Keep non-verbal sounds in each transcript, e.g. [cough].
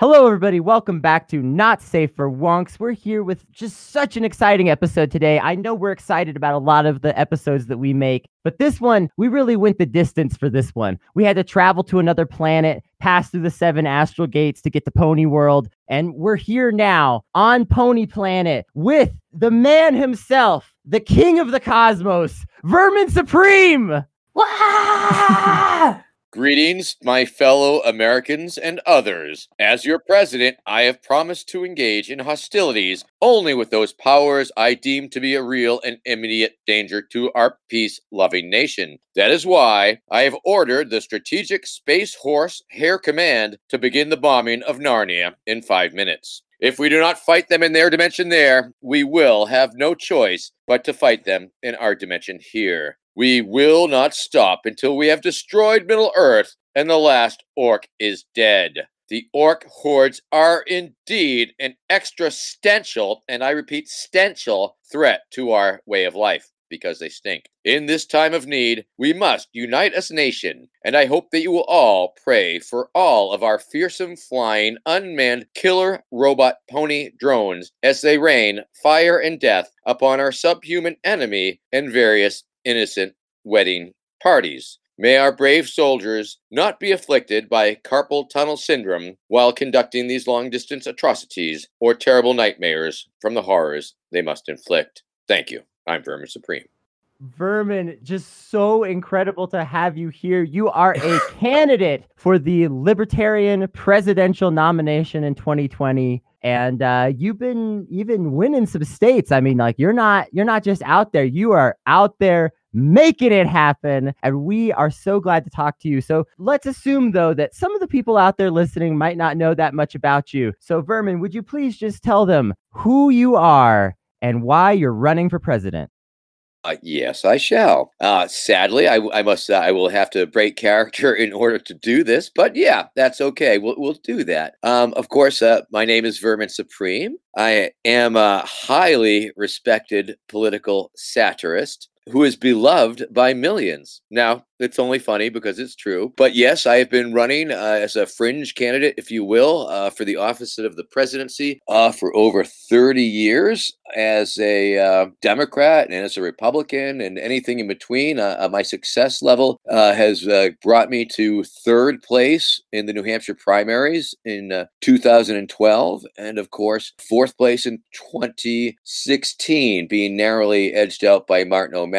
Hello, everybody. Welcome back to Not Safe for Wonks. We're here with just such an exciting episode today. I know we're excited about a lot of the episodes that we make, but this one, we really went the distance for this one. We had to travel to another planet, pass through the seven astral gates to get to Pony World, and we're here now on Pony Planet with the man himself, the king of the cosmos, Vermin Supreme. Wah! Greetings, my fellow Americans and others. As your president, I have promised to engage in hostilities only with those powers I deem to be a real and immediate danger to our peace loving nation. That is why I have ordered the Strategic Space Horse Hair Command to begin the bombing of Narnia in five minutes. If we do not fight them in their dimension there, we will have no choice but to fight them in our dimension here. We will not stop until we have destroyed Middle Earth and the last orc is dead. The orc hordes are indeed an existential, and I repeat, stenchal threat to our way of life because they stink. In this time of need, we must unite as a nation, and I hope that you will all pray for all of our fearsome flying unmanned killer robot pony drones as they rain fire and death upon our subhuman enemy and various innocent wedding parties. May our brave soldiers not be afflicted by carpal tunnel syndrome while conducting these long distance atrocities or terrible nightmares from the horrors they must inflict. Thank you. I'm Vermin Supreme. Vermin, just so incredible to have you here. You are a [laughs] candidate for the Libertarian presidential nomination in 2020 and uh, you've been even winning some states. I mean, like you're not you're not just out there; you are out there making it happen. And we are so glad to talk to you. So let's assume though that some of the people out there listening might not know that much about you. So Vermin, would you please just tell them who you are and why you're running for president? Uh, yes, I shall. Uh, sadly, I, I must. Uh, I will have to break [laughs] character in order to do this, but yeah, that's okay. We'll we'll do that. Um, of course, uh, my name is Vermin Supreme. I am a highly respected political satirist who is beloved by millions. Now, it's only funny because it's true. But yes, I have been running uh, as a fringe candidate, if you will, uh, for the office of the presidency uh, for over 30 years as a uh, Democrat and as a Republican and anything in between. Uh, uh, my success level has brought me to third place in the New Hampshire primaries in 2012. And of course, fourth place in 2016, being narrowly edged out by Martin O'Malley.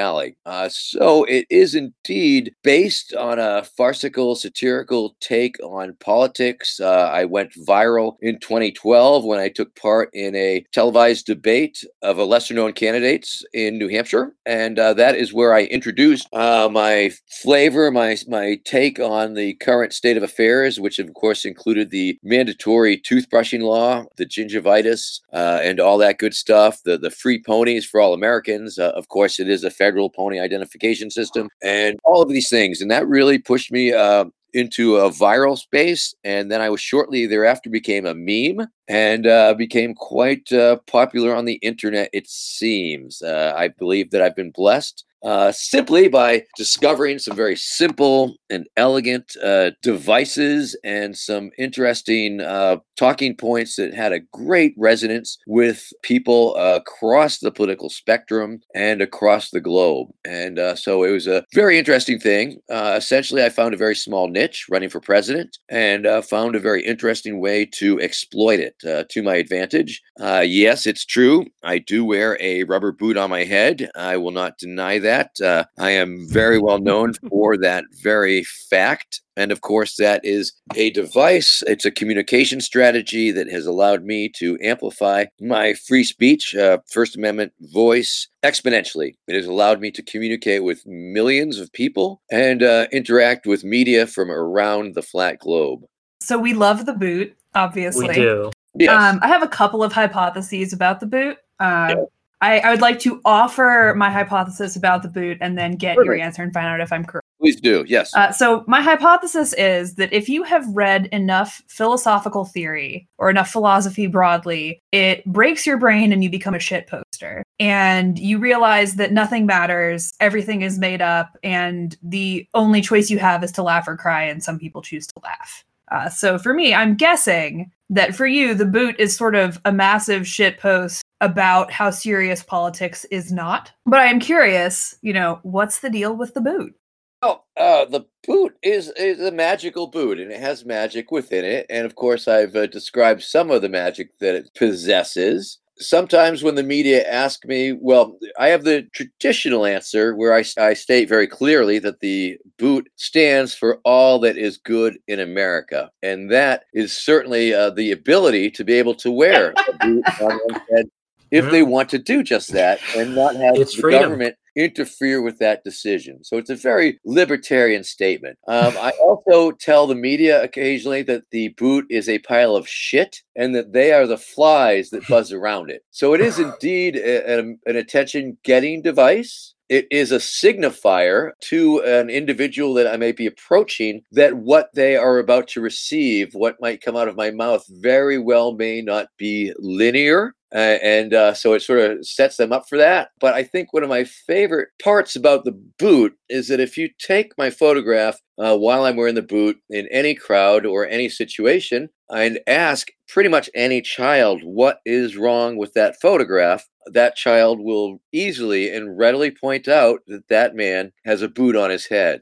So it is indeed based on a farcical, satirical take on politics. Uh, I went viral in 2012 when I took part in a televised debate of a lesser known candidates in New Hampshire. And uh, that is where I introduced uh, my flavor, my, my take on the current state of affairs, which of course included the mandatory toothbrushing law, the gingivitis, uh, and all that good stuff, the, the free ponies for all Americans. Uh, of course, it is a federal pony identification system, and all of these things, and that really pushed me uh, into a viral space. And then I was shortly thereafter became a meme and uh, became quite uh, popular on the internet. It seems. Uh, I believe that I've been blessed uh, simply by discovering some very simple and elegant uh, devices and some interesting uh, talking points that had a great resonance with people across the political spectrum and across the globe. And uh, so it was a very interesting thing. Uh, essentially, I found a very small niche running for president and found a very interesting way to exploit it to my advantage. yes, it's true. I do wear a rubber boot on my head. I will not deny that that. Uh, I am very well known for that very fact. And of course, that is a device, it's a communication strategy that has allowed me to amplify my free speech, uh, First Amendment voice exponentially. It has allowed me to communicate with millions of people and uh, interact with media from around the flat globe. So we love the boot, obviously. We do. Yes. Um, I have a couple of hypotheses about the boot. Uh, yeah. I, I, would like to offer my hypothesis about the boot and then get Perfect. your answer and find out if I'm correct. Please do. Yes. Uh, so, my hypothesis is that if you have read enough philosophical theory or enough philosophy broadly, it breaks your brain and you become a shit poster. And you realize that nothing matters, everything is made up, and the only choice you have is to laugh or cry, and some people choose to laugh. Uh, so for me, I'm guessing that for you, the boot is sort of a massive shit post about how serious politics is not. But I am curious, you know, what's the deal with the boot? Well, uh, the boot is is a magical boot, and it has magic within it. And of course, I've uh, described some of the magic that it possesses. Sometimes, when the media ask me, well, I have the traditional answer where I, I state very clearly that the boot stands for all that is good in America. And that is certainly uh, the ability to be able to wear a boot [laughs] on one's head if they want to do just that and not have It's the freedom. government interfere with that decision. So it's a very libertarian statement. Um, I also tell the media occasionally that the boot is a pile of shit and that they are the flies that buzz around it. So it is [laughs] indeed a- a- an attention getting device. It is a signifier to an individual that I may be approaching that what they are about to receive, what might come out of my mouth, very well may not be linear. Uh, and uh, so it sort of sets them up for that. But I think one of my favorite parts about the boot is that if you take my photograph uh, while I'm wearing the boot in any crowd or any situation and ask pretty much any child what is wrong with that photograph, that child will easily and readily point out that that man has a boot on his head.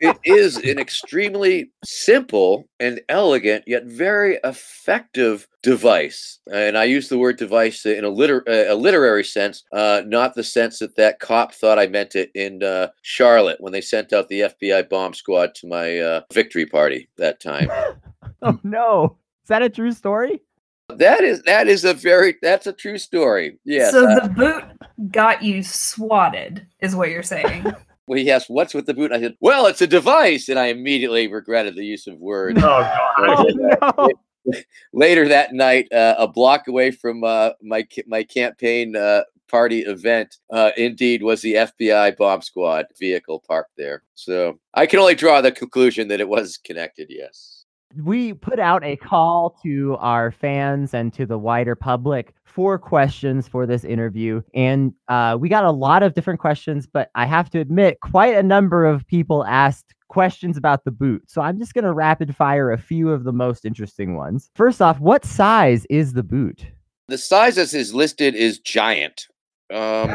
it is an extremely simple and elegant yet very effective device and i use the word device in a, liter- uh, a literary sense uh, not the sense that that cop thought i meant it in uh, charlotte when they sent out the fbi bomb squad to my uh, victory party that time [laughs] Oh no. Is that a true story? That is that is a very that's a true story yes so uh, the boot got you swatted, is what you're saying. [laughs] well, he asked what's with the boot i said well it's a device and i immediately regretted the use of words Oh god. Oh [laughs] no. later that night, uh, a block away from uh, my my campaign uh, party event, uh, indeed was the FBI bomb squad vehicle parked there. So I can only draw the conclusion that it was connected. Yes. We put out a call to our fans and to the wider public for questions for this interview. And uh, we got a lot of different questions but i have to admit quite a number of people asked questions about the boot. So i'm just going to rapid fire a few of the most interesting ones. First off what size is the boot? The size as is listed is giant. Um,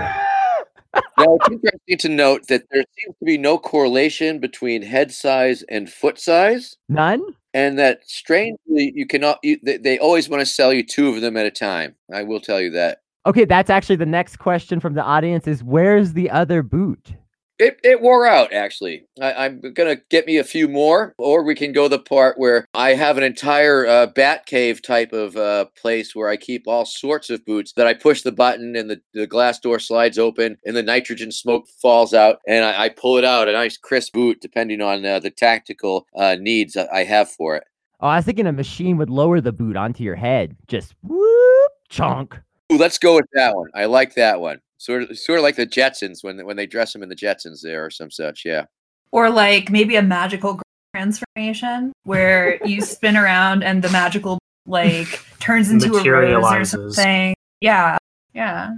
now it's interesting to note that there seems to be no correlation between head size and foot size. none? And that strangely you cannot you, they, they always want to sell you two of them at a time. I will tell you that. Okay that's actually the next question from the audience is where's the other boot it, it wore out actually I, i'm gonna get me a few more or we can go the part where i have an entire uh, bat cave type of uh, place where i keep all sorts of boots that i push the button and the, the glass door slides open and the nitrogen smoke falls out and i, I pull it out a nice crisp boot depending on uh, the tactical uh, needs i I have for it oh i was thinking a machine would lower the boot onto your head just whoop chunk Ooh, let's go with that one. I like that one. Sort of, sort of like the Jetsons when when they dress them in the Jetsons there or some such. Yeah. or like maybe a magical transformation where you [laughs] spin around and the magical like turns into a rose or something. Yeah. Yeah.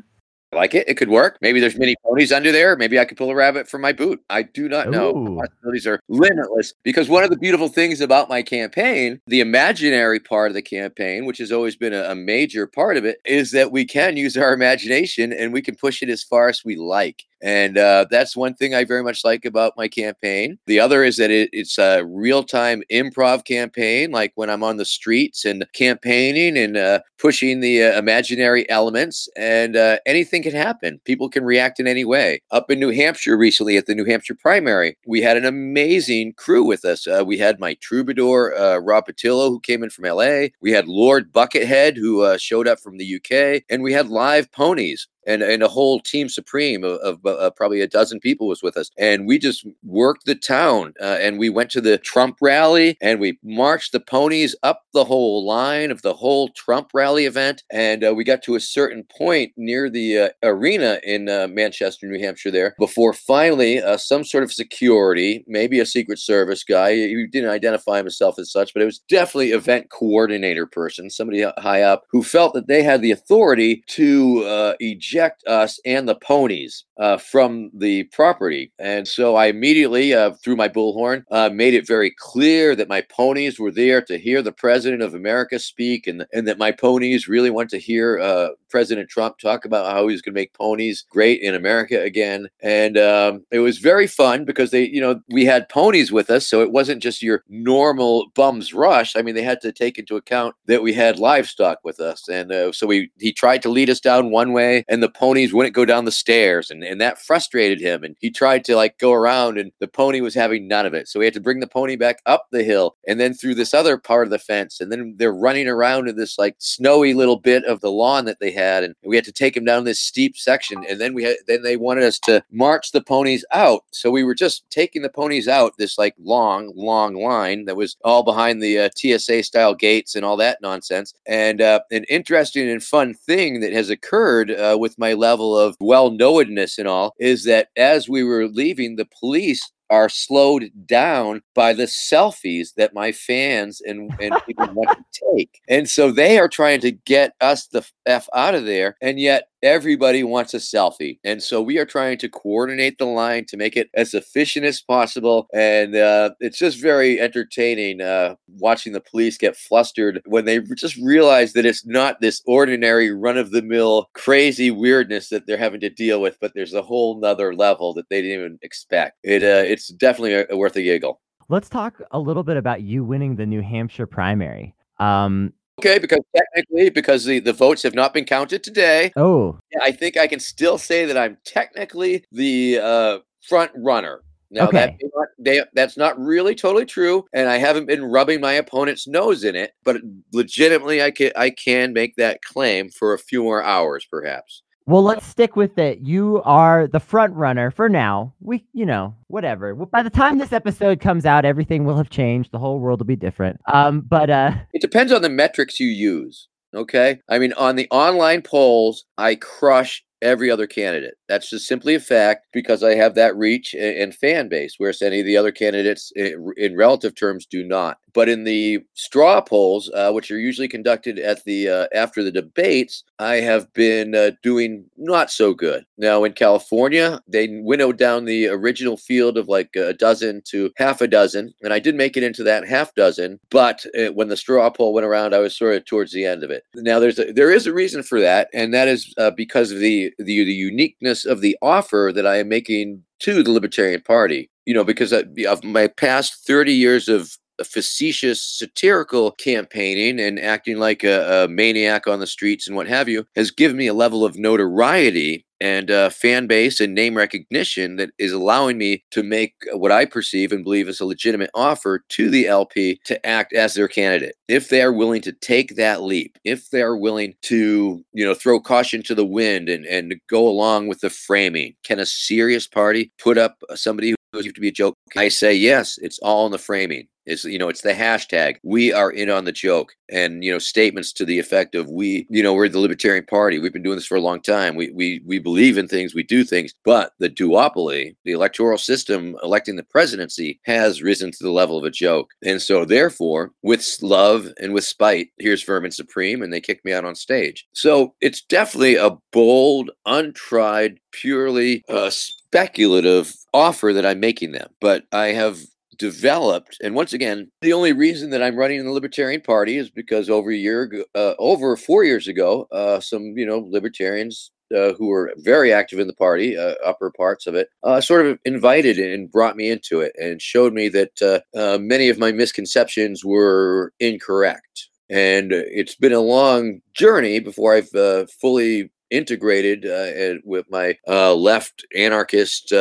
I like it. It could work. Maybe there's mini ponies under there. Maybe I could pull a rabbit from my boot. I do not know. Ooh. possibilities are limitless because one of the beautiful things about my campaign, the imaginary part of the campaign, which has always been a, a major part of it, is that we can use our imagination and we can push it as far as we like. And uh, that's one thing I very much like about my campaign. The other is that it, it's a real time improv campaign, like when I'm on the streets and campaigning and uh, pushing the uh, imaginary elements, and uh, anything can happen. People can react in any way. Up in New Hampshire recently at the New Hampshire primary, we had an amazing crew with us. Uh, we had my troubadour, uh, Rob Patillo, who came in from LA. We had Lord Buckethead, who showed up from the UK, and we had live ponies and, and a whole team supreme of, of uh, probably a dozen people was with us. And we just worked the town uh, and we went to the trump rally and we marched the ponies up the whole line of the whole trump rally event. And uh, we got to a certain point near the uh, arena in uh, manchester new hampshire there before finally uh, some sort of security maybe a secret service guy he didn't identify himself as such but it was definitely event coordinator person somebody high up who felt that they had the authority to eject eject us and the ponies uh, from the property. And so I immediately, uh, through my bullhorn, uh, made it very clear that my ponies were there to hear the president of America speak, and and that my ponies really want to hear uh, President Trump talk about how he's going to make ponies great in America again. And um, it was very fun because they, you know, we had ponies with us, so it wasn't just your normal bums rush. I mean, they had to take into account that we had livestock with us, and uh, so we he tried to lead us down one way, and the ponies wouldn't go down the stairs, and and that frustrated him. And he tried to like go around, and the pony was having none of it. So we had to bring the pony back up the hill, and then through this other part of the fence, and then they're running around in this like snowy little bit of the lawn that they had, and we had to take him down this steep section, and then we had then they wanted us to march the ponies out. So we were just taking the ponies out this like long, long line that was all behind the uh, TSA style gates and all that nonsense. And uh, an interesting and fun thing that has occurred uh, with my level of well knowedness and all is that as we were leaving, the police are slowed down by the selfies that my fans and, and people want to take. And so they are trying to get us the F out of there. And yet everybody wants a selfie. And so we are trying to coordinate the line to make it as efficient as possible. And uh, it's just very entertaining uh, watching the police get flustered when they just realize that it's not this ordinary run of the mill crazy weirdness that they're having to deal with, but there's a whole nother level that they didn't even expect. It uh, It's definitely a, a worth a giggle. Let's talk a little bit about you winning the New Hampshire primary. Um, Okay, because technically, because the, the votes have not been counted today, oh, I think I can still say that I'm technically the uh, front runner. Now that Okay. may not, they, that's not really totally true, and I haven't been rubbing my opponent's nose in it. But legitimately, I can I can make that claim for a few more hours, perhaps. Well, let's stick with it. You are the front runner for now. We, you know, whatever. By the time this episode comes out, everything will have changed. The whole world will be different. Um, but uh, It depends on the metrics you use. Okay, I mean, on the online polls, I crush every other candidate. That's just simply a fact because I have that reach a- and fan base, whereas any of the other candidates, i- in relative terms, do not. But in the straw polls, uh, which are usually conducted at the uh, after the debates, I have been uh, doing not so good. Now in California, they winnowed down the original field of like a dozen to half a dozen, and I did make it into that half dozen. But uh, when the straw poll went around, I was sort of towards the end of it. Now there's a, there is a reason for that, and that is uh, because of the, the the uniqueness of the offer that I am making to the Libertarian Party. You know, because of of my past 30 years of facetious satirical campaigning and acting like a, a maniac on the streets and what have you has given me a level of notoriety and uh, fan base and name recognition that is allowing me to make what I perceive and believe is a legitimate offer to the LP to act as their candidate. If they are willing to take that leap, if they are willing to, you know, throw caution to the wind and, and go along with the framing, can a serious party put up somebody who used to be a joke? I say yes, it's all in the framing. It's you know, it's the hashtag. We are in on the joke, and you know, statements to the effect of we, you know, we're the Libertarian Party. We've been doing this for a long time. We we we believe in things. We do things. But the duopoly, the electoral system electing the presidency, has risen to the level of a joke. And so, therefore, with love and with spite, here's Vermin Supreme, and they kicked me out on stage. So it's definitely a bold, untried, purely uh, speculative offer that I'm making them. But I have developed and once again the only reason that i'm running in the libertarian party is because over a year uh, over four years ago uh, some you know libertarians uh, who were very active in the party uh, upper parts of it uh, sort of invited and brought me into it and showed me that uh, uh, many of my misconceptions were incorrect. And it's been a long journey before i've uh, fully integrated with my left anarchist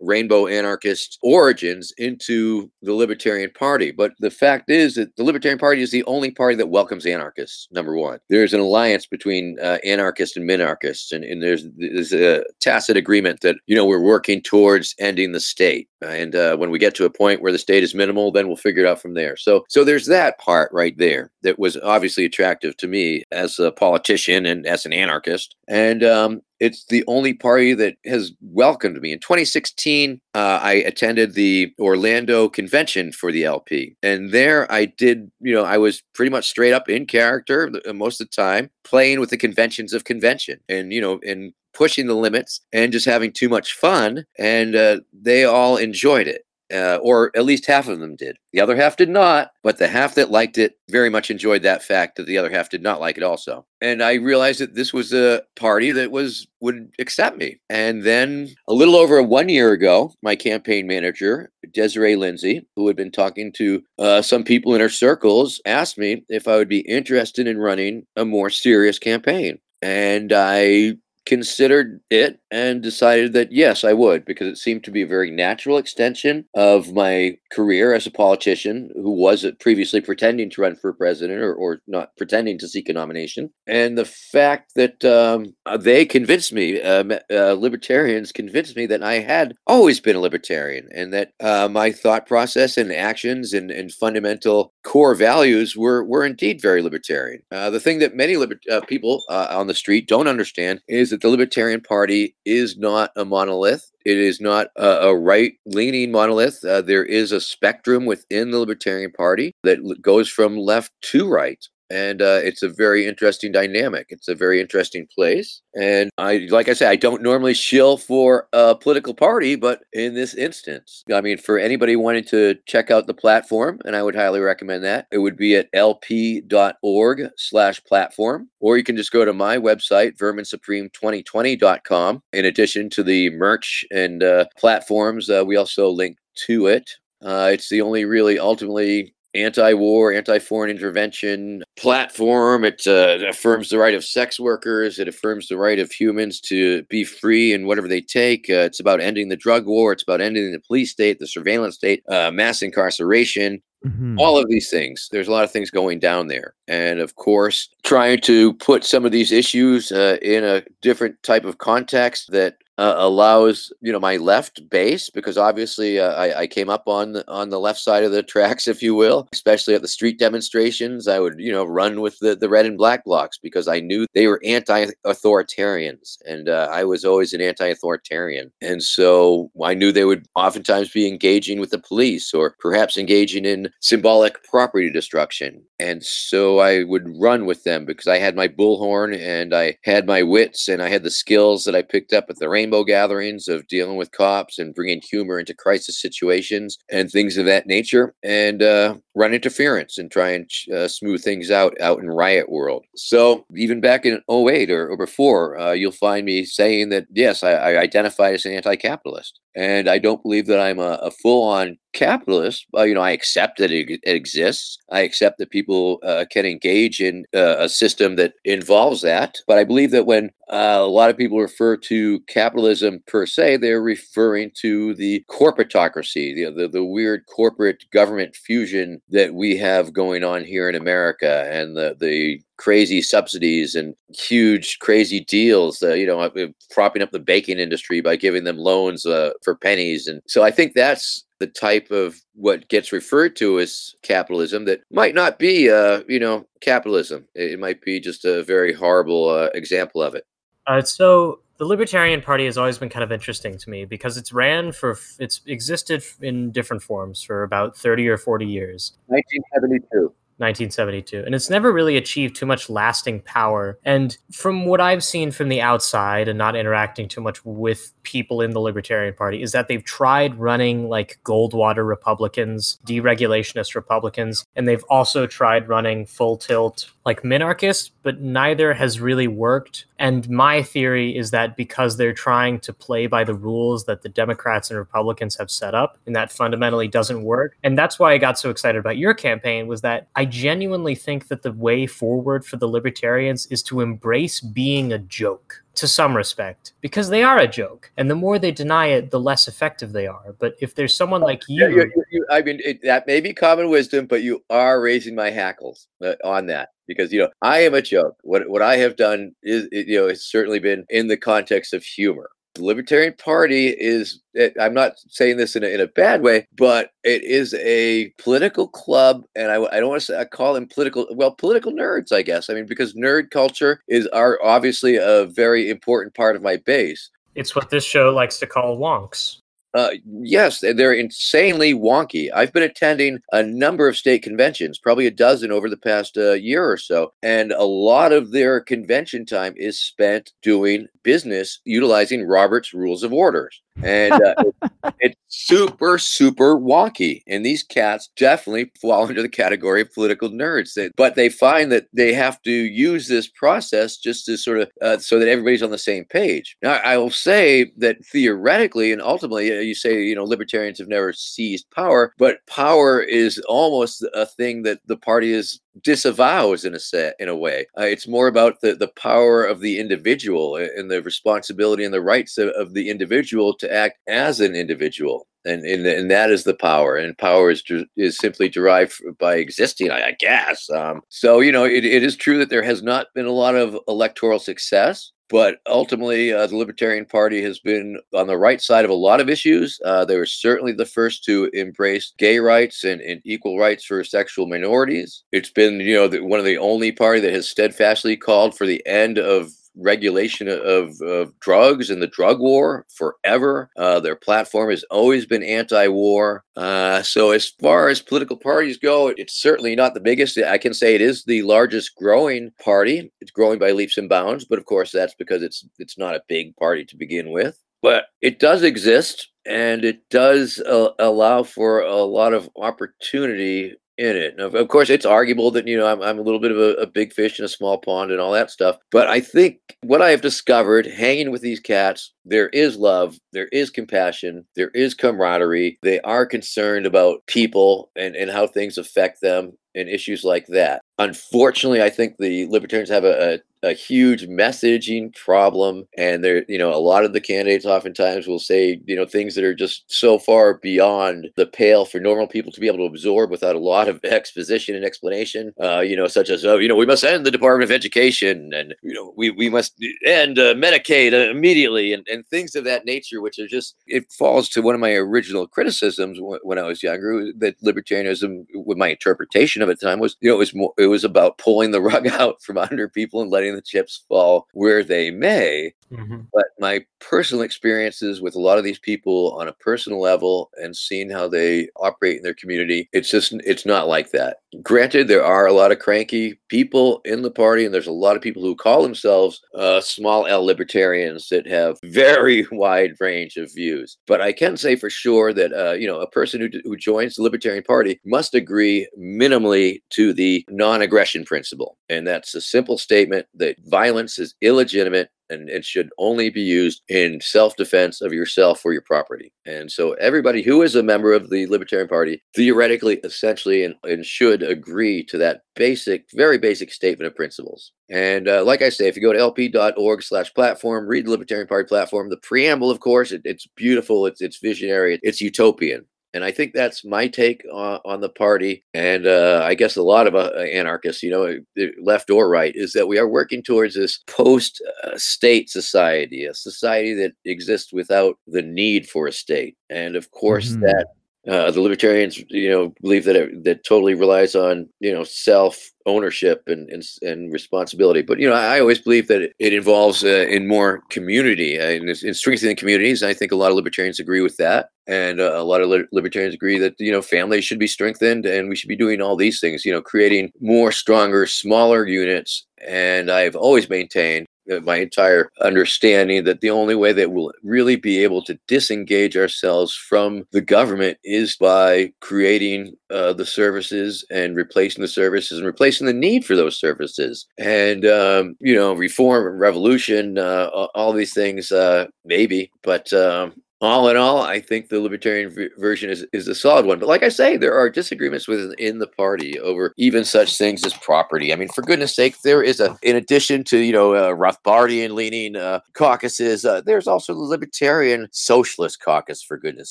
rainbow anarchist origins into the Libertarian Party. But the fact is that the Libertarian Party is the only party that welcomes anarchists, number one. There's an alliance between uh, anarchists and minarchists, and, and there's, there's a tacit agreement that, you know, we're working towards ending the state. And uh, when we get to a point where the state is minimal, then we'll figure it out from there. So, so there's that part right there that was obviously attractive to me as a politician and as an anarchist. And um, it's the only party that has welcomed me. In 2016, uh, I attended the Orlando convention for the LP, and there I did. You know, I was pretty much straight up in character most of the time, playing with the conventions of convention, and you know, and pushing the limits and just having too much fun. And uh, they all enjoyed it uh, or at least half of them did. The other half did not, but the half that liked it very much enjoyed that fact that the other half did not like it also. And I realized that this was a party that was would accept me. And then a little over one year ago, my campaign manager, Desiree Lindsay, who had been talking to uh, some people in her circles, asked me if I would be interested in running a more serious campaign. And I considered it and decided that yes, I would, because it seemed to be a very natural extension of my career as a politician who was previously pretending to run for president or, or not pretending to seek a nomination. And the fact that um, they convinced me, uh, uh, libertarians convinced me that I had always been a libertarian and that uh, my thought process and actions and, and fundamental core values were, were indeed very libertarian. Uh, the thing that many liber- uh, people uh, on the street don't understand is that the Libertarian Party is not a monolith. It is not a, a right leaning monolith. Uh, there is a spectrum within the Libertarian Party that goes from left to right and uh, it's a very interesting dynamic. It's a very interesting place, and I, like I said, I don't normally shill for a political party, but in this instance, I mean, for anybody wanting to check out the platform, and I would highly recommend that, it would be at lp.org/platform, or you can just go to my website, verminsupreme2020.com. In addition to the merch and uh, platforms, uh, we also link to it. Uh, it's the only really ultimately anti-war, anti-foreign intervention platform. It uh, affirms the right of sex workers. It affirms the right of humans to be free in whatever they take. Uh, it's about ending the drug war. It's about ending the police state, the surveillance state, uh, mass incarceration. Mm-hmm. All of these things. There's a lot of things going down there, and of course, trying to put some of these issues uh, in a different type of context that uh, allows you know my left base because obviously uh, I, I, came up on the, on the left side of the [laughs] tracks, if you will, especially at the street demonstrations. I would you know run with the, the red and black blocks because I knew they were anti-authoritarians, and uh, I was always an anti-authoritarian, and so I knew they would oftentimes be engaging with the police or perhaps engaging in symbolic property destruction, and so I would run with them because I had my bullhorn and I had my wits and I had the skills that I picked up at the rainbow gatherings of dealing with cops and bringing humor into crisis situations and things of that nature, and uh, run interference and try and uh, smooth things out out in riot world. So even back in 08 or, or before, uh, you'll find me saying that yes, I, I identify as an anti-capitalist and I don't believe that I'm a, a full-on capitalist. Uh, you know, I accept that it, it, exists. I accept that people uh, can engage in uh, a system that involves that. But I believe that when uh, a lot of people refer to capitalism per se, they're referring to the corporatocracy, the, the, the weird corporate government fusion that we have going on here in America, and the the crazy subsidies and huge crazy deals uh, you know uh, propping up the baking industry by giving them loans uh, for pennies. And so i think that's the type of what gets referred to as capitalism that might not be uh, you know capitalism. It might be just a very horrible uh, example of it uh, so the Libertarian Party has always been kind of interesting to me because it's ran for it's existed in different forms for about 30 or 40 years. 1972. 1972. And it's never really achieved too much lasting power. And from what I've seen from the outside and not interacting too much with people in the Libertarian Party, is that they've tried running like Goldwater Republicans, deregulationist Republicans, and they've also tried running full tilt like minarchists, but neither has really worked. And my theory is that because they're trying to play by the rules that the Democrats and Republicans have set up, and that fundamentally doesn't work. And that's why I got so excited about your campaign was that I genuinely think that the way forward for the libertarians is to embrace being a joke to some respect because they are a joke and the more they deny it the less effective they are but if there's someone like you, you, you i mean it, that may be common wisdom but you are raising my hackles uh, on that because you know I am a joke. What what I have done is you know it's certainly been in the context of humor. The Libertarian Party is eh, I'm not saying this in a, in a bad way, but it is a political club, and I, I don't want to say, I call them political well political nerds, I guess. I mean because nerd culture is are obviously a very important part of my base. It's what this show likes to call wonks. Uh, yes, they're insanely wonky. I've been attending a number of state conventions, probably a dozen over the past uh, year or so, and a lot of their convention time is spent doing business utilizing Robert's Rules of Orders. And uh, it, [laughs] it's super, super wonky. And these cats definitely fall under the category of political nerds. They, but they find that they have to use this process just to sort of uh, so that everybody's on the same page. Now, I will say that theoretically and ultimately, you say, you know, libertarians have never seized power, but power is almost a thing that the party is disavows in a set in a way. Uh, it's more about the the power of the individual and the responsibility and the rights of, of the individual to act as an individual. And, and, and that is the power, and power is is simply derived by existing, I, guess. Um, so you know, it, it is true that there has not been a lot of electoral success, but ultimately, uh, the Libertarian Party has been on the right side of a lot of issues. Uh, they were certainly the first to embrace gay rights and, and equal rights for sexual minorities. It's been, you know, the, one of the only party that has steadfastly called for the end of regulation of, of drugs and the drug war forever. Uh, their platform has always been anti war. Uh, so, as far as political parties go, it's certainly not the biggest. I can say it is the largest growing party. It's growing by leaps and bounds, but of course, that's because it's it's not a big party to begin with. But it does exist and it does uh, allow for a lot of opportunity in it. Now, of course, it's arguable that you know I'm, I'm a little bit of a, a, big fish in a small pond and all that stuff. But I think what I have discovered hanging with these cats, there is love, there is compassion, there is camaraderie. They are concerned about people and and how things affect them and issues like that. Unfortunately, I think the libertarians have a, a a huge messaging problem and there you know a lot of the candidates oftentimes will say you know things that are just so far beyond the pale for normal people to be able to absorb without a lot of [laughs] exposition and explanation. Uh, you know such as oh you know we must end the department of education and you know we, we must end uh, medicaid uh, immediately and, and things of that nature which are just it falls to one of my original criticisms when i was younger that libertarianism with my interpretation of it at the time was you know it was more it was about pulling the rug [laughs] out from under people and letting letting the chips fall where they may. Mm-hmm. But my personal experiences with a lot of these people on a personal level and seeing how they operate in their community, it's just, it's not like that. Granted, there are a lot of cranky people in the party, and there's a lot of people who call themselves uh, small L libertarians that have very [laughs] wide range of views. But I can say for sure that, uh, you know, a person who, who joins the Libertarian Party must agree minimally to the non aggression principle. And that's a simple statement that violence is illegitimate and it should only be used in self-defense of yourself or your property. And so everybody who is a member of the Libertarian Party theoretically, essentially, and, and should agree to that basic, very basic statement of principles. And uh, like I say, if you go to lp.org slash platform, read the Libertarian Party platform, the preamble, of course, it, it's beautiful, it's, it's visionary, it's utopian. And I think that's my take on, on the party. And uh, I guess a lot of uh, anarchists, you know, left or right, is that we are working towards this post state society, a society that exists without the need for a state. And of course, mm-hmm. that uh, the libertarians, you know, believe that it, that totally relies on you know self ownership and, and, and responsibility. But you know, I always believe that it, it involves uh, in more community and in strengthening communities. I think a lot of libertarians agree with that, and uh, a lot of li- libertarians agree that you know families should be strengthened and we should be doing all these things. You know, creating more stronger, smaller units. And I've always maintained uh, my entire understanding that the only way that we'll really be able to disengage ourselves from the government is by creating uh, the services and replacing the services and replacing the need for those services. And, um, you know, reform, revolution, uh, all these things, uh, maybe, but um, all in all, I think the libertarian version is, is a solid one. But like I say, there are disagreements within the party over even such things as property. I mean, for goodness sake, there is a, in addition to, you know, uh, Rothbardian leaning uh, caucuses, uh, there's also the Libertarian Socialist Caucus, for goodness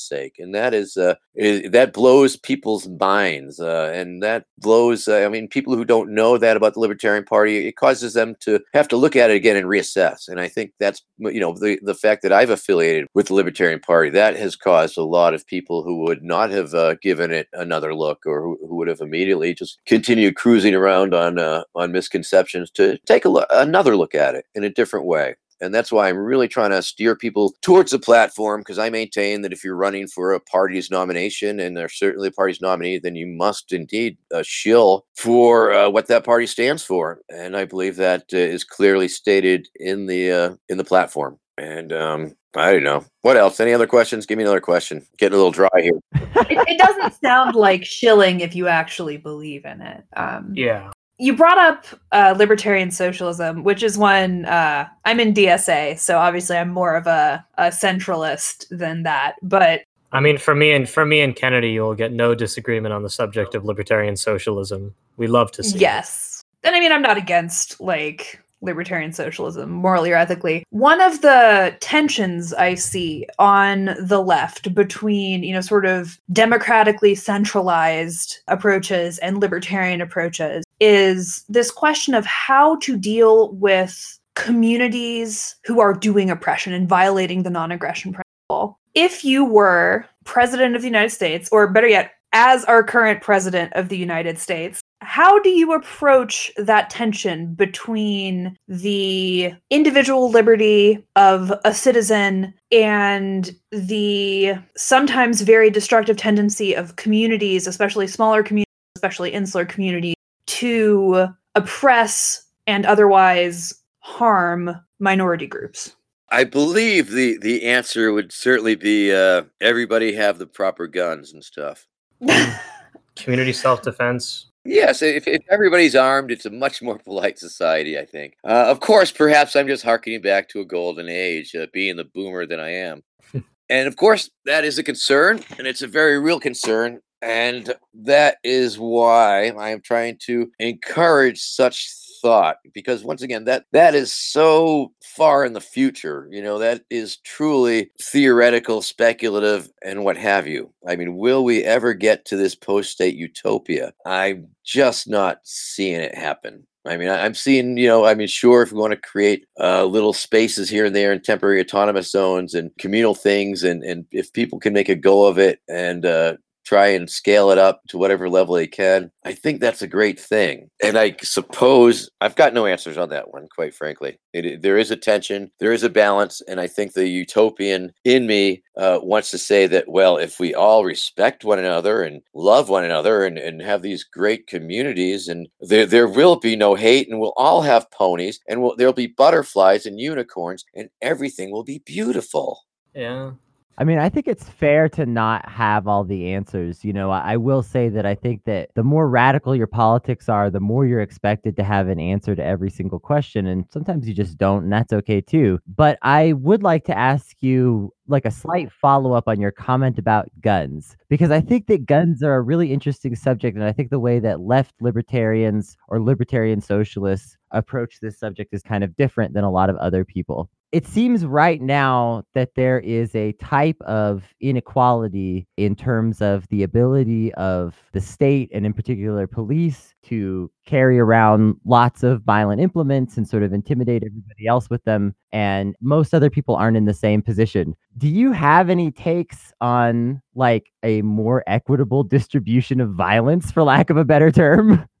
sake. And that is, uh, is that blows people's minds. Uh, and that blows, uh, I mean, people who don't know that about the Libertarian Party, it causes them to have to look at it again and reassess. And I think that's, you know, the, the fact that I've affiliated with the Libertarian Libertarian Party, that has caused a lot of people who would not have uh, given it another look or who, who, would have immediately just continued cruising around on uh, on misconceptions to take a another look at it in a different way. And that's why I'm really trying to steer people towards the platform because I maintain that if you're running for a party's nomination and they're certainly a party's nominee, then you must indeed uh, shill for uh, what that party stands for. And I believe that uh, is clearly stated in the uh, in the platform. And um, I don't know. What else? Any other questions? Give me another question. Getting a little dry here. [laughs] it, it doesn't sound like shilling if you actually believe in it. Um, Yeah. you brought up uh, libertarian socialism, which is one uh, I'm in DSA, so obviously I'm more of a, a centralist than that. But I mean, for me and for me and Kennedy, you'll get no disagreement on the subject of libertarian socialism. We love to see. it. yes, and I mean I'm not against like libertarian socialism morally or ethically. One of the tensions I see on the left between you know sort of democratically centralized approaches and libertarian approaches is this question of how to deal with communities who are doing oppression and violating the non-aggression principle. If you were president of the United States, or better yet, as our current president of the United States, how do you approach that tension between the individual liberty of a citizen and the sometimes very destructive tendency of communities, especially smaller communities, especially insular communities, to oppress and otherwise harm minority groups? I believe the the answer would certainly be uh, everybody have the proper guns and stuff. [laughs] Community self defense. Yes, if, if everybody's armed, it's a much more polite society, I think. Uh, of course, perhaps I'm just harkening back to a golden age, uh, being the boomer that I am. [laughs] and of course, that is a concern, and it's a very real concern. And that is why I am trying to encourage such thought because once again that that is so far in the future you know that is truly theoretical speculative and what have you. I mean will we ever get to this post-state utopia? I'm just not seeing it happen. I mean, I'm seeing, you know, I mean, sure, if we want to create uh, little spaces here and there and temporary autonomous zones and communal things, and, and if people can make a go of it and uh, try and scale it up to whatever level they can, I think that's a great thing. And I suppose I've got no answers on that one, quite frankly. It, there is a tension, there is a balance, and I think the utopian in me uh, wants to say that, well, if we all respect one another and love one another and, and have these great communities, and there, there will be no hate, and we'll all have ponies, and we'll, there'll be butterflies and unicorns, and everything will be beautiful. Yeah. I mean, I think it's fair to not have all the answers. You know, I, I will say that I think that the more radical your politics are, the more you're expected to have an answer to every single question. And sometimes you just don't, and that's okay too. But I would like to ask you like a slight follow up on your comment about guns, because I think that guns are a really interesting subject. And I think the way that left libertarians or libertarian socialists approach this subject is kind of different than a lot of other people it seems right now that there is a type of inequality in terms of the ability of the state and in particular police to carry around lots of violent implements and sort of intimidate everybody else with them and most other people aren't in the same position. Do you have any takes on like a more equitable distribution of violence for lack of a better term [laughs]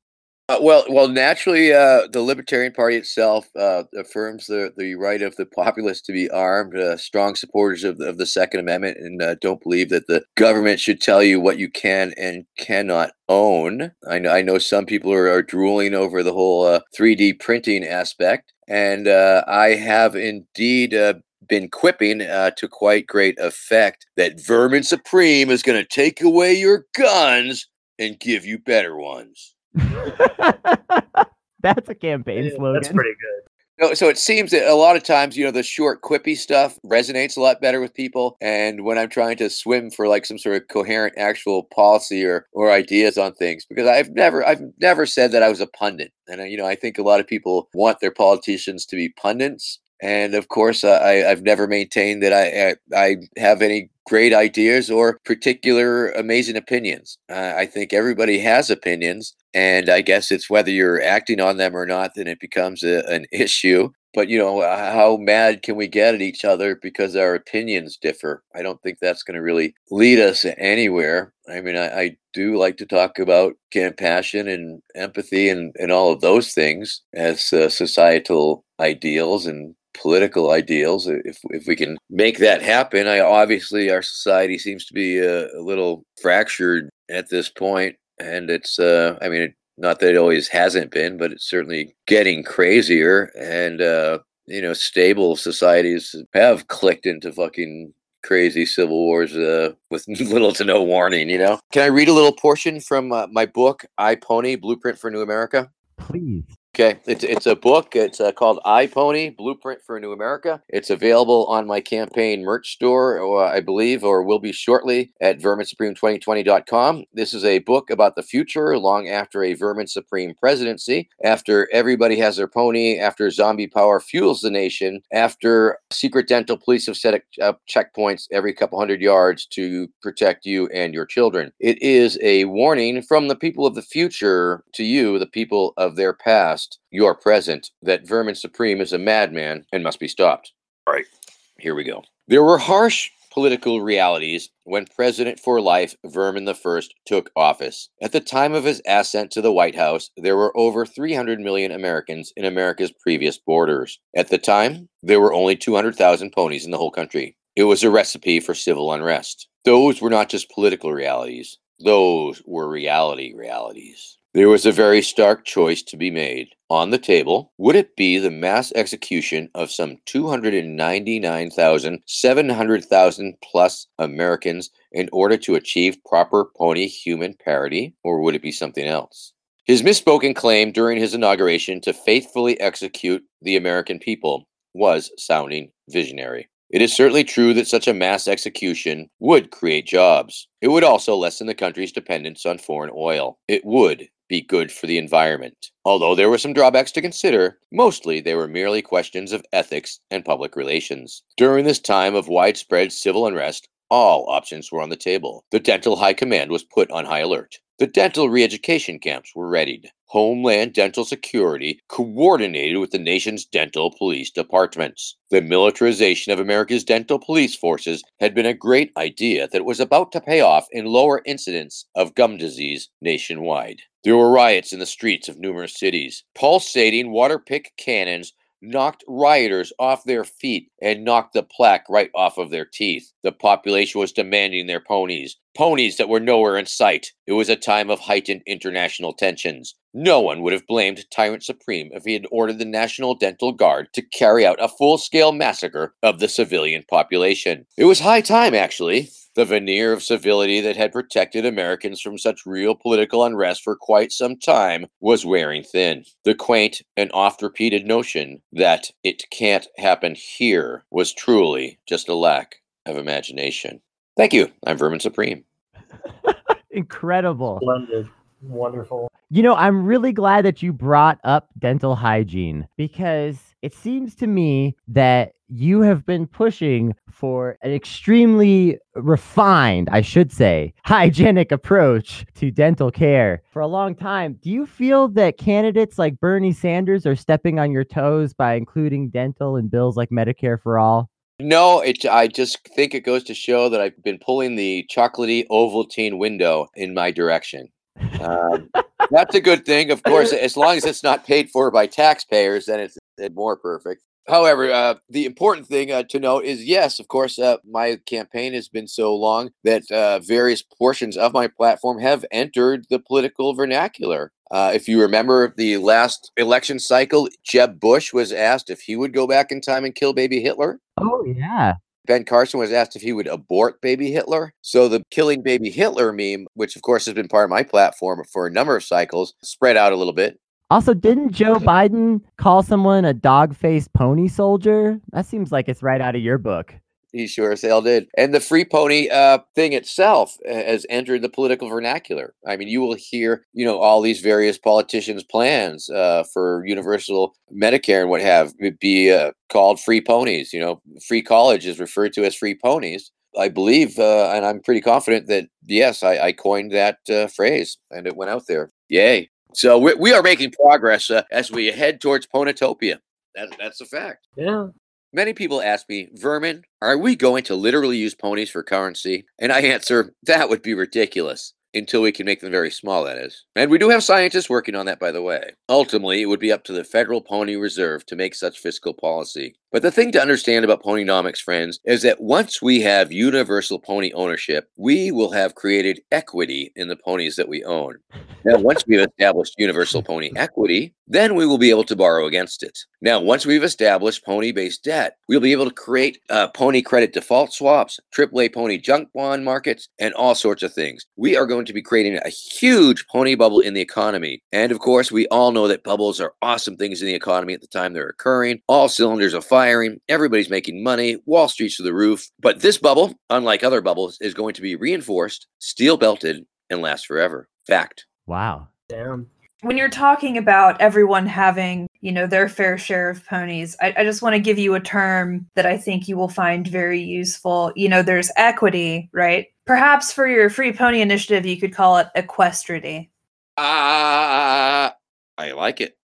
Uh, well, well, naturally, uh, the Libertarian Party itself uh, affirms the, the right of the populace to be armed. Uh, strong supporters of the, of the Second Amendment, and uh, don't believe that the government should tell you what you can and cannot own. I know, I know some people are, are drooling over the whole uh, 3D printing aspect, and uh, I have indeed. Uh, been quipping uh, to quite great effect that Vermin Supreme is going to take away your guns and give you better ones. [laughs] that's a campaign slogan That's pretty good. No, so it seems that a lot of times, you know, the short, quippy stuff resonates a lot better with people. And when I'm trying to swim for like some sort of coherent, actual policy or or ideas on things, because I've never, I've never said that I was a pundit, and uh, you know, I think a lot of people want their politicians to be pundits. And of course, uh, I, I've never maintained that I, I I have any great ideas or particular amazing opinions. Uh, I think everybody has opinions, and I guess it's whether you're acting on them or not, then it becomes a, an [laughs] issue. But you know, how mad can we get at each other because our opinions differ? I don't think that's going to really lead us anywhere. I mean, I, I do like to talk about compassion and empathy and, and all of those things as uh, societal ideals and political ideals. If if we can make that happen, I obviously our society seems to be a, a little fractured at this point, and it's uh, I mean, it, not that it always hasn't been, but it's certainly getting crazier, and uh, you know, stable societies have clicked into fucking crazy civil wars uh, with [laughs] little to no warning. You know, can I read a little portion from uh, my book, I Pony: Blueprint for New America? Please. Okay, it's it's a book. It's uh, called iPony Blueprint for a New America. It's available on my campaign merch store, or, I believe, or will be shortly at verminsupreme2020.com. This is a book about the future, long after a Vermin Supreme presidency, after everybody has their pony, after zombie power fuels the nation, after secret dental police have set up checkpoints every couple hundred yards to protect you and your children. It is a warning from the people of the future to you, the people of their past your present, that Vermin Supreme is a madman and must be stopped. All right, here we go. There were harsh political realities when President for Life Vermin I took office. At the time of his ascent to the White House, there were over 300 million Americans in America's previous borders. At the time, there were only 200,000 ponies in the whole country. It was a recipe for civil unrest. Those were not just political realities, those were reality realities. There was a very stark choice to be made. On the table, would it be the mass execution of some 299,700,000 plus Americans in order to achieve proper pony human parity, or would it be something else? His misspoken claim during his inauguration to faithfully execute the American people was sounding visionary. It is certainly true that such a mass execution would create jobs. It would also lessen the country's dependence on foreign oil. It would be good for the environment. Although there were some drawbacks to consider, mostly they were merely questions of ethics and public relations. During this time of widespread civil unrest, all options were on the table. The Dental High Command was put on high alert. The dental re education camps were readied. Homeland Dental Security coordinated with the nation's dental police departments. The militarization of America's dental police forces had been a great idea that was about to pay off in lower incidence of gum disease nationwide. There were riots in the streets of numerous cities. Pulsating water pick cannons knocked rioters off their feet and knocked the plaque right off of their teeth. The population was demanding their ponies, ponies that were nowhere in sight. It was a time of heightened international tensions. No one would have blamed Tyrant Supreme if he had ordered the National Dental Guard to carry out a full scale massacre of the civilian population. It was high time, actually. The veneer of civility that had protected Americans from such real political unrest for quite some time was wearing thin. The quaint and oft repeated notion that it can't happen here was truly just a lack of imagination. Thank you. I'm Vermin Supreme. [laughs] Incredible. Splendid. Wonderful. You know, I'm really glad that you brought up dental hygiene because it seems to me that you have been pushing for an extremely refined, I should say, hygienic approach to dental care for a long time. Do you feel that candidates like Bernie Sanders are stepping on your toes by including dental in bills like Medicare for All? No, it. I just think it goes to show that I've been pulling the chocolatey Ovaltine window in my direction. Um, that's a good thing, of course, as long as it's not paid for by taxpayers. Then it's, it's more perfect. However, uh, the important thing uh, to note is yes, of course, uh, my campaign has been so long that uh, various portions of my platform have entered the political vernacular. Uh, if you remember the last election cycle, Jeb Bush was asked if he would go back in time and kill baby Hitler. Oh, yeah. Ben Carson was asked if he would abort baby Hitler. So the killing baby Hitler meme, which of course has been part of my platform for a number of cycles, spread out a little bit. Also, didn't Joe Biden call someone a dog faced pony soldier? That seems like it's right out of your book. He sure as hell did. And the free pony uh, thing itself has entered the political vernacular. I mean, you will hear, you know, all these various politicians' plans uh, for universal Medicare and what have be uh, called free ponies. You know, free college is referred to as free ponies. I believe, uh, and I'm pretty confident that yes, I, I coined that uh, phrase, and it went out there. Yay! So we, we are making progress uh, as we head towards Ponotopia. That, that's a fact. Yeah. Many people ask me, Vermin, are we going to literally use ponies for currency? And I answer, that would be ridiculous until we can make them very small, that is. And we do have scientists working on that, by the way. Ultimately, it would be up to the Federal Pony Reserve to make such fiscal policy. But the thing to understand about ponynomics, friends, is that once we have universal pony ownership, we will have created equity in the ponies that we own. Now, once we've established universal pony equity, then we will be able to borrow against it. Now, once we've established pony based debt, we'll be able to create uh, pony credit default swaps, AAA pony junk bond markets, and all sorts of things. We are going to be creating a huge pony bubble in the economy. And of course, we all know that bubbles are awesome things in the economy at the time they're occurring. All cylinders are firing, everybody's making money, Wall Street's to the roof. But this bubble, unlike other bubbles, is going to be reinforced, steel belted, and last forever. Fact. Wow. Damn. when you're talking about everyone having you know their fair share of ponies I, I just want to give you a term that i think you will find very useful you know there's equity right perhaps for your free pony initiative you could call it equestrity Ah, I like it.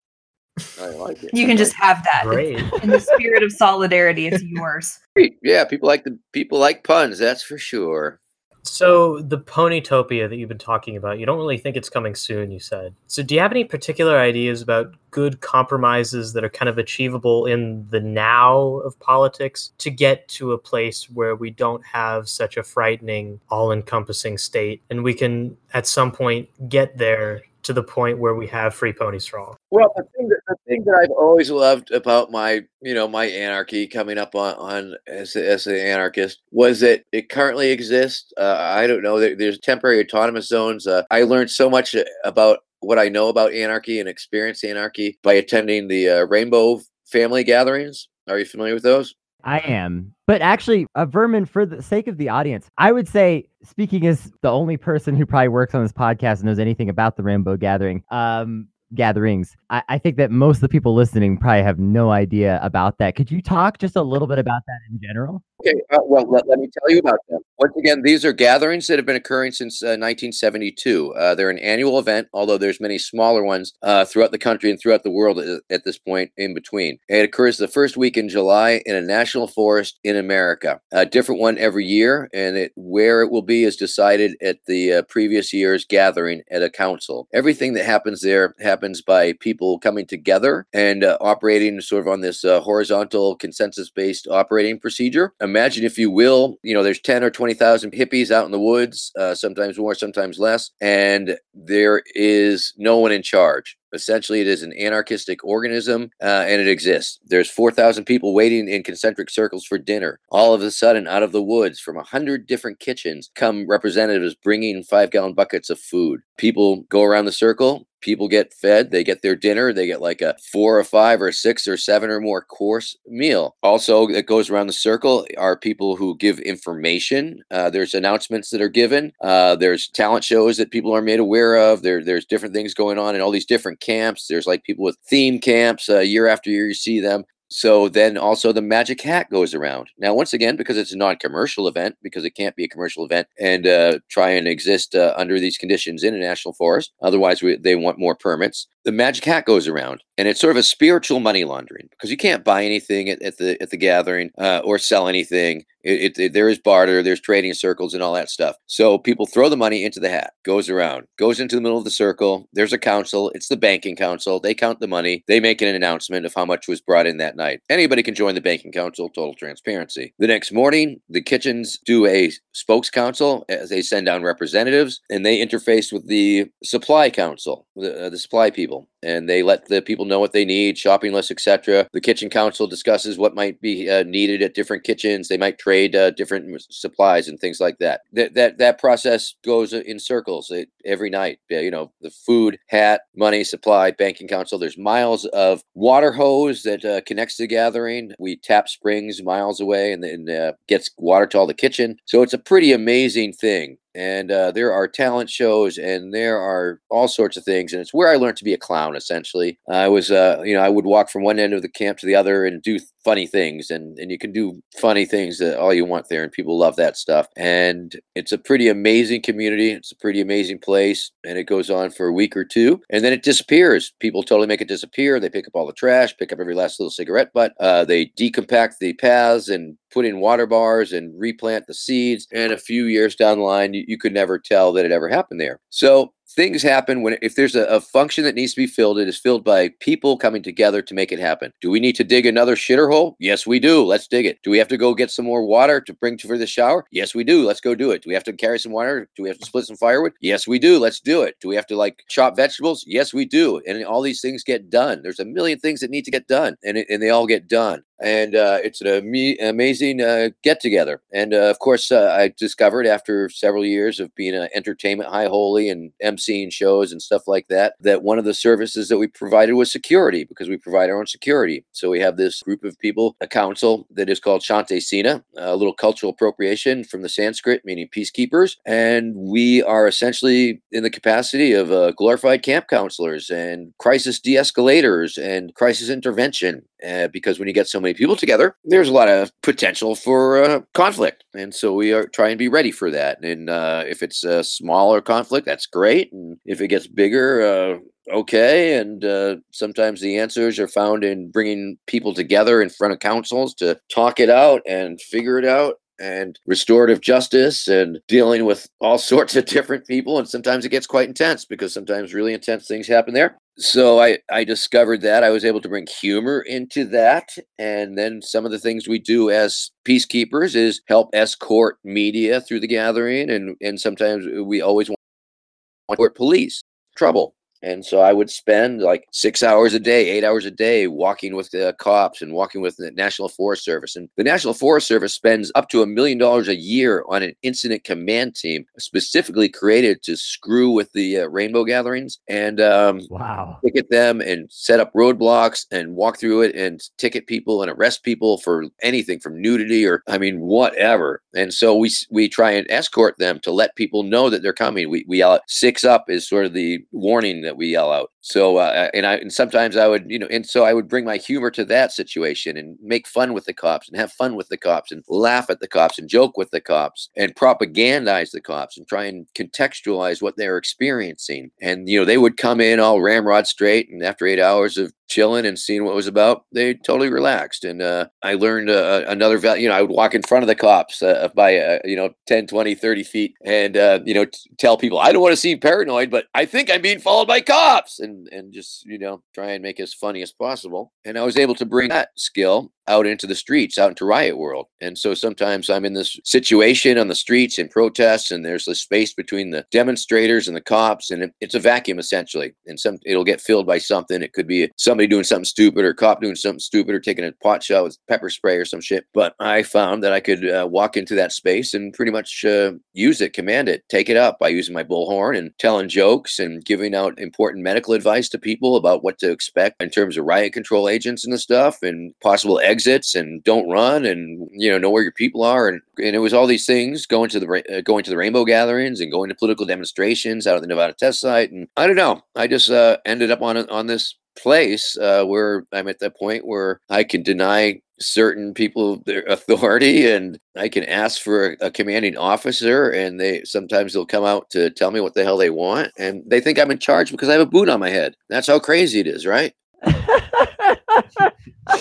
I like it. you I can like just have that Great. in the spirit of solidarity it's [laughs] yours. Yeah, people like the people like puns. That's for sure. So the Ponytopia that you've been talking about, you don't really think it's coming soon, you said. So do you have any particular ideas about good compromises that are kind of achievable in the now of politics to get to a place where we don't have such a frightening, all-encompassing state and we can at some point get there to the point where we have free ponies for all? Well, the thing that the thing that I've always loved about my you know my anarchy coming up on on as as an anarchist was that it currently exists. Uh, I don't know. There, there's temporary autonomous zones. Uh, I learned so much about what I know about anarchy and experience anarchy by attending the uh, Rainbow Family gatherings. Are you familiar with those? I am. But actually, uh, Vermin, for the sake of the audience, I would say, speaking as the only person who probably works on this podcast and knows anything about the Rainbow Gathering, um, gatherings, I, I think that most of the people listening probably have no idea about that. Could you talk just a little bit about that in general? Okay, uh, well, let, let me tell you about them. Once again, these are gatherings that have been occurring since uh, 1972. Uh, they're an annual event, although there's many smaller ones uh, throughout the country and throughout the world at, this point in between. It occurs the first week in July in a national forest in America. A different one every year, and it, where it will be is decided at the uh, previous year's gathering at a council. Everything that happens there happens by people coming together and uh, operating sort of on this horizontal consensus-based operating procedure imagine if you will you know there's 10 or 20,000 hippies out in the woods uh, sometimes more sometimes less and there is no one in charge. Essentially it is an anarchistic organism uh, and it exists. There's 4000 people waiting in concentric circles for dinner. All of a sudden out of the woods from a hundred different kitchens come representatives bringing five gallon buckets of food people go around the circle people get fed they get their dinner they get like a four or five or six or seven or more course meal. Also that goes around the circle are people who give information uh, there's announcements that are given uh, there's talent shows that people are made aware of there, there's different things going on in all these different camps there's like people with theme camps uh, year after year you see them so then also the magic hat goes around. Now, once again, because it's a non-commercial event, because it can't be a commercial event and uh, try and exist uh, under these conditions in a national forest. Otherwise, we, they want more permits. The magic hat goes around, and it's sort of a spiritual money laundering because you can't buy anything at, at the at the gathering uh, or sell anything. It, it, it, there is barter, there's trading circles and all that stuff. So people throw the money into the hat, goes around, goes into the middle of the circle. There's a council, it's the banking council. They count the money, they make an announcement of how much was brought in that night. Anybody can join the banking council, total transparency. The next morning, the kitchens do a spokes council as they send down representatives and they interface with the supply council, the, uh, the supply people and they let the people know what they need, shopping lists, etc. The kitchen council discusses what might be uh, needed at different kitchens. They might trade uh, different supplies and things like that. That that that process goes in circles it, every night. You know, the food, hat, money, supply, banking council. There's miles of water hose that uh, connects the gathering. We tap springs miles away and then uh, gets water to all the kitchen. So it's a pretty amazing thing and uh, there are talent shows and there are all sorts of things and it's where i learned to be a clown essentially. I was uh, you know i would walk from one end of the camp to the other and do funny things and and you can do funny things that all you want there and people love that stuff and it's a pretty amazing community it's a pretty amazing place and it goes on for a week or two and then it disappears. People totally make it disappear they pick up all the trash pick up every last little cigarette butt uh, they decompact the paths and put in water bars and replant the seeds and a few years down the line you, you could never tell that it ever happened there. So things happen when if there's a, a function that needs to be filled, it is filled by people coming together to make it happen. Do we need to dig another shitter hole? Yes, we do. Let's dig it. Do we have to go get some more water to bring to for the shower? Yes, we do. Let's go do it. Do we have to carry some water? Do we have to split some firewood? Yes, we do. Let's do it. Do we have to like chop vegetables? Yes, we do. And all these things get done. There's a million things that need to get done, and it, and they all get done and uh, it's an ama- amazing uh, get together. And uh, of course, uh, I discovered after several years of being an entertainment high holy and emceeing shows and stuff like that, that one of the services that we provided was security because we provide our own security. So we have this group of people, a council that is called Shanti Sena, a little cultural appropriation from the Sanskrit meaning peacekeepers, and we are essentially in the capacity of uh, glorified camp counselors and crisis de-escalators and crisis intervention uh, because when you get so many people together, there's a lot of potential for uh, conflict. And so we are trying to be ready for that. And uh, if it's a smaller conflict, that's great. And if it gets bigger, uh, okay. And uh, sometimes the answers are found in bringing people together in front of councils to talk it out and figure it out and restorative justice and dealing with all [laughs] sorts of different people. And sometimes it gets quite intense because sometimes really intense things happen there. So I, I discovered that I was able to bring humor into that. And then some of the things we do as peacekeepers is help escort media through the gathering. And, and sometimes we always want to escort police trouble and so I would spend like six hours a day, eight hours a day walking with the cops and walking with the National Forest Service. And the National Forest Service spends up to a million dollars a year on an incident command team specifically created to screw with the uh, rainbow gatherings and um, wow. ticket them and set up roadblocks and walk through it and ticket people and arrest people for anything from nudity or, I mean, whatever. And so we, we try and escort them to let people know that they're coming. We, we yell six up is sort of the warning that we yell out. So uh, and I and sometimes I would you know and so I would bring my humor to that situation and make fun with the cops and have fun with the cops and laugh at the cops and joke with the cops and propagandize the cops and try and contextualize what they're experiencing. And you know they would come in all ramrod straight and after eight hours of chilling and seeing what was about, they totally relaxed. And uh, I learned uh, another value. You know, I would walk in front of the cops uh, by, uh, you know, 10, 20, 30 feet and, uh, you know, t- tell people, I don't want to seem paranoid, but I think I'm being followed by cops and, and just, you know, try and make it as funny as possible. And I was able to bring that skill out into the streets, out into riot world. And so sometimes I'm in this situation on the streets in protests, and there's this space between the demonstrators and the cops, and it, it's a vacuum essentially. And some it'll get filled by something. It could be somebody doing something stupid, or cop doing something stupid, or taking a pot shot with pepper spray or some shit. But I found that I could uh, walk into that space and pretty much uh, use it, command it, take it up by using my bullhorn and telling jokes and giving out important medical advice to people about what to expect in terms of riot control agents and the stuff, and possible exits and don't run and you know know where your people are and and it was all these things going to the uh, going to the rainbow gatherings and going to political demonstrations out of the Nevada test site and I don't know I just uh, ended up on on this place uh, where I'm at that point where I can deny certain people their [laughs] authority and I can ask for a, a, commanding officer and they sometimes they'll come out to tell me what the hell they want and they think I'm in charge because I have a boot on my head. That's how crazy it is, right?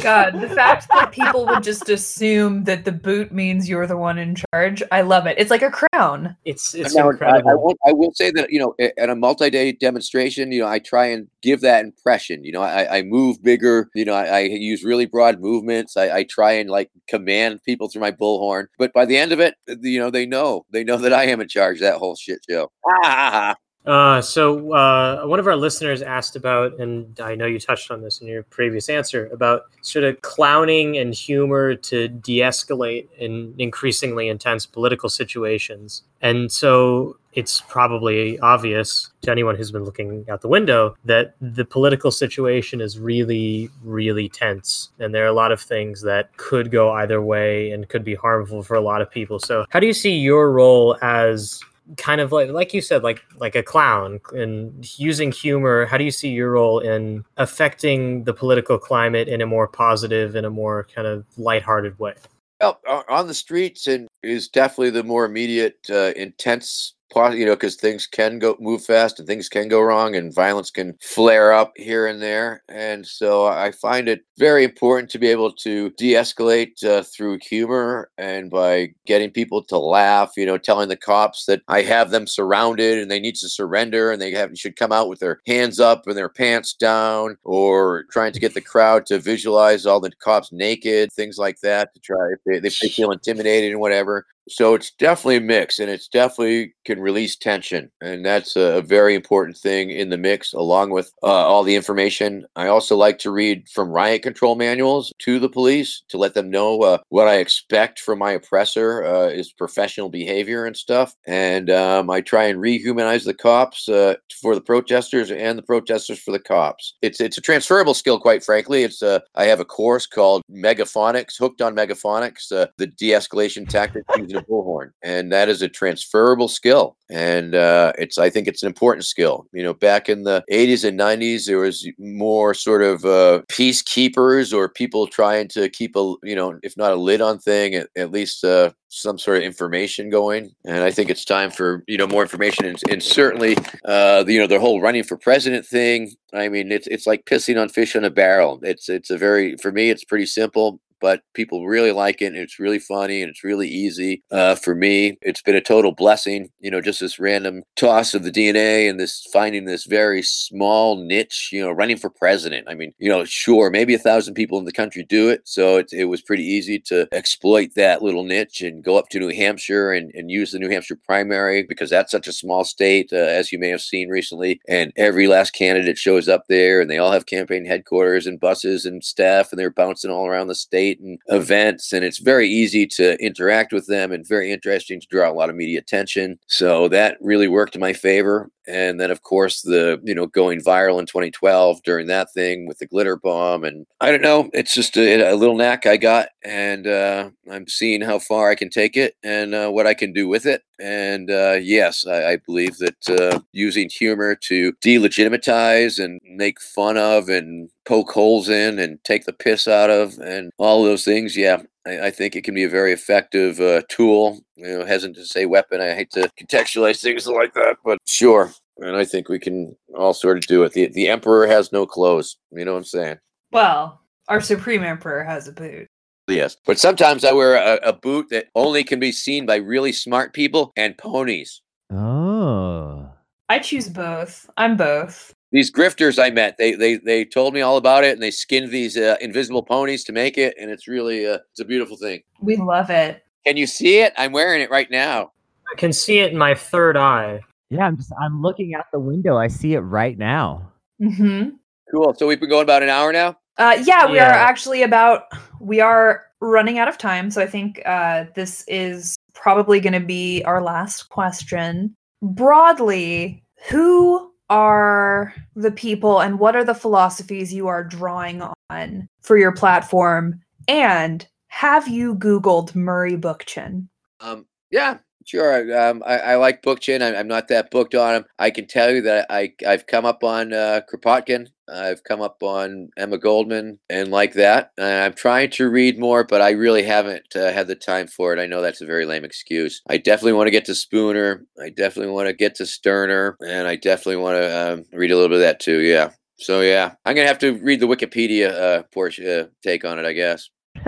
God, the fact that people would just assume that the boot means you're the one in charge, I love it. It's like a crown. It's it's now, incredible. I, I, will, I, will, say that you know at a multi-day demonstration, you know, I try and give that impression. You know, I, I move bigger. You know, I, I use really broad movements. I, I try and like command people through my bullhorn. But by the end of it, you know, they know they know that I am in charge of that whole shit show. Ah, [laughs] uh, so uh, one of our listeners asked about, and I know you touched on this in your previous answer, about sort of clowning and humor to de-escalate in increasingly intense political situations. And so it's probably obvious to anyone who's been looking out the window that the political situation is really, really tense. And there are a lot of things that could go either way and could be harmful for a lot of people. So, how do you see your role as kind of like like you said like like a clown and using humor. How do you see your role in affecting the political climate in a more positive in a more kind of lighthearted way? Well on the streets and is definitely the more immediate uh, intense you know, because things can go move fast and things can go wrong and violence can flare up here and there. And so I find it very important to be able to de-escalate uh, through humor and by getting people to laugh. You know, telling the cops that I have them surrounded and they need to surrender and they have should come out with their hands up and their pants down, or trying to get the crowd to visualize all the cops naked, things like that, to try if they, if they feel intimidated and whatever so it's definitely a mix and it's definitely can release tension and that's a, very important thing in the mix along with uh, all the information. I also like to read from riot control manuals to the police to let them know uh, what i expect from my oppressor uh, is professional behavior and stuff and um, i try and rehumanize the cops uh, for the protesters and the protesters for the cops. It's it's a transferable skill quite frankly. It's uh, i have a course called megaphonics hooked on megaphonics uh, the de-escalation tactics bullhorn, and that is a transferable skill. And uh, it's I think it's an important skill. You know, back in the 80s and 90s, there was more sort of uh, peacekeepers or people trying to keep a you know, if not a lid on thing, at, at least uh, some sort of information going. And I think it's time for you know more information and, and certainly uh, you know the whole running for president thing. I mean, it's it's like pissing on fish in a barrel. It's it's a very for me, it's pretty simple but people really like it. And it's really funny and it's really easy uh, for me. It's been a total blessing, you know, just this random toss of the DNA and this finding this very small niche, you know, running for president. I mean, you know, sure, maybe a thousand people in the country do it. So it, it was pretty easy to exploit that little niche and go up to New Hampshire and, and use the New Hampshire primary because that's such a small state, uh, as you may have seen recently. And every last candidate shows up there and they all have campaign headquarters and buses and staff and they're bouncing all around the state and events, and it's very easy to interact with them and very interesting to draw a lot of media attention. So that really worked in my favor. And then, of course, the you know going viral in 2012 during that thing with the glitter bomb, and I don't know, it's just a, a little knack I got, and uh, I'm seeing how far I can take it and uh, what I can do with it. And uh, yes, I, I, believe that uh, using humor to delegitimize and make fun of and poke holes in and take the piss out of and all those things, yeah, I, think it can be a very effective uh, tool. You know, hesitant to say weapon. I hate to contextualize things like that, but sure. And I think we can all sort of do it. The the emperor has no clothes. You know what I'm saying? Well, our supreme emperor has a boot. Yes. But sometimes I wear a, a, boot that only can be seen by really smart people and ponies. Oh. I choose both. I'm both. These grifters I met, they they they told me all about it, and they skinned these uh, invisible ponies to make it, and it's really uh, it's a beautiful thing. We love it. Can you see it? I'm wearing it right now. I can see it in my third eye. Yeah, I'm just I'm looking out the window. I see it right now. Mm-hmm. Cool. So we've been going about an hour now. Uh, yeah, we yeah. are actually about we are running out of time, so I think uh, this is probably going to be our last question. Broadly, who are the people and what are the philosophies you are drawing on for your platform? And have you Googled Murray Bookchin? Um, yeah, Sure. Um, I, I, like Bookchin. I'm, I'm, not that booked on him. I can tell you that I, I've come up on uh, Kropotkin. I've come up on Emma Goldman and like that. And I'm trying to read more, but I really haven't uh, had the time for it. I know that's a very lame excuse. I definitely want to get to Spooner. I definitely want to get to Stirner. And I definitely want to um, read a little bit of that too. Yeah. So, yeah, I'm going to have to read the Wikipedia uh, portion, uh, take on it, I guess. [laughs]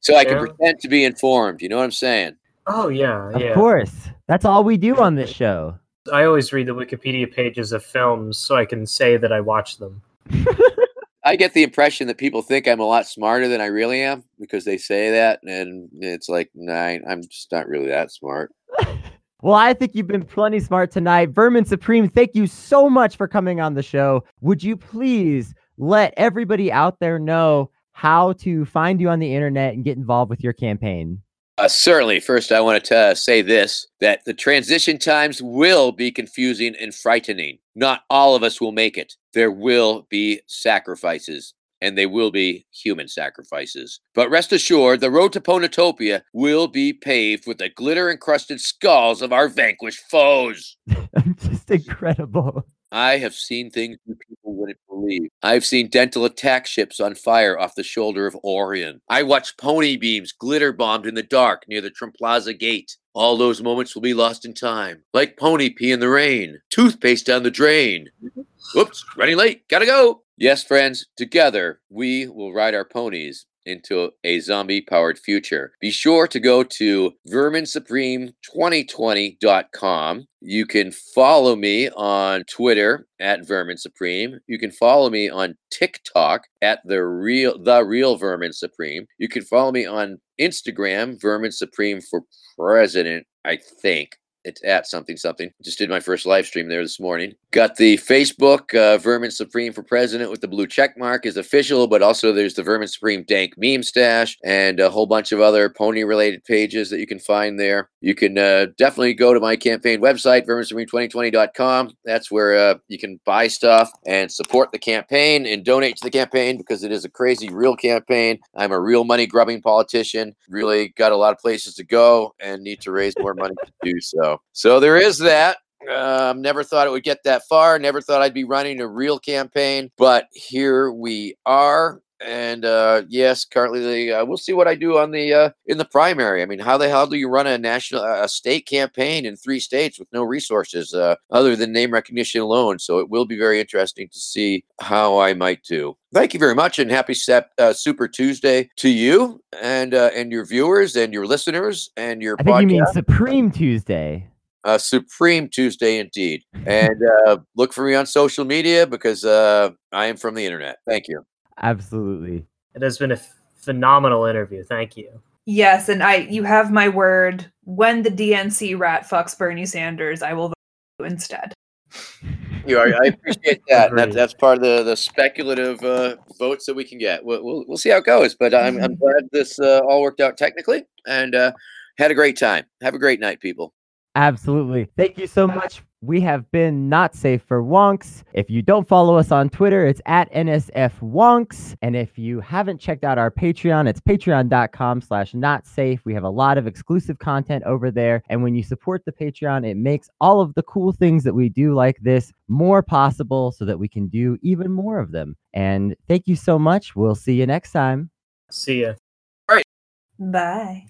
so I can pretend to be informed. You know what I'm saying? Oh yeah, of yeah. course. That's all we do on this show. I always read the Wikipedia pages of films so I can say that I watched them. [laughs] I get the impression that people think I'm a lot smarter than I really am because they say that, and it's like, nah, I'm just not really that smart. [laughs] well, I think you've been plenty smart tonight. Vermin Supreme, thank you so much for coming on the show. Would you please let everybody out there know how to find you on the internet and get involved with your campaign? Uh, certainly. First, I want to say this that the transition times will be confusing and frightening. Not all of us will make it. There will be sacrifices, and they will be human sacrifices. But rest assured, the road to Ponatopia will be paved with the glitter encrusted skulls of our vanquished foes. [laughs] Just incredible. I have seen things you people wouldn't believe. I've seen dental attack ships on fire off the shoulder of Orion. I watched pony beams glitter bombed in the dark near the Trimplaza Gate. All those moments will be lost in time, like pony pee in the rain, toothpaste down the drain. Mm-hmm. Whoops, running late, gotta go. Yes, friends, together we will ride our ponies into a zombie powered future. Be sure to go to verminsupreme2020.com. You can follow me on Twitter at Vermin Supreme. You can follow me on TikTok at the real the real Vermin Supreme. You can follow me on Instagram, Vermin Supreme for President, I think it's at something something. Just did my first live stream there this morning. Got the Facebook uh, Vermin Supreme for President with the blue check mark is official, but also there's the Vermin Supreme Dank meme stash and a whole bunch of other pony related pages that you can find there. You can uh, definitely go to my campaign website, verminsupreme2020.com. That's where uh, you can buy stuff and support the campaign and donate to the campaign because it is a crazy, real campaign. I'm a real money grubbing politician. Really got a lot of places to go and need to raise more money to do so. So there is that. Um, never thought it would get that far. Never thought I'd be running a real campaign, but here we are. And uh, yes, currently uh, we'll see what I do on the uh, in the primary. I mean, how the hell do you run a national, a state campaign in three states with no resources uh, other than name recognition alone? So it will be very interesting to see how I might do. Thank you very much, and happy Sep- uh, Super Tuesday to you and uh, and your viewers and your listeners and your. I think podcast. you mean Supreme Tuesday. Uh, Supreme Tuesday indeed. And uh, look for me on social media because uh, I am from the internet. Thank you. Absolutely. It has been a f- phenomenal interview. Thank you. Yes, and I you have my word. When the DNC rat fucks Bernie Sanders, I will vote you instead. You are, I appreciate [laughs] that. Agreed. That's that's part of the the speculative uh, votes that we can get. We'll, we'll we'll see how it goes. But I'm I'm glad this uh, all worked out technically, and uh, had a great time. Have a great night, people. Absolutely. Thank you so much. We have been not safe for wonks. If you don't follow us on Twitter, it's at NSF wonks. And if you haven't checked out our Patreon, it's patreon.com slash not safe. We have a lot of exclusive content over there. And when you support the Patreon, it makes all of the cool things that we do like this more possible so that we can do even more of them. And thank you so much. We'll see you next time. See ya. All right. Bye.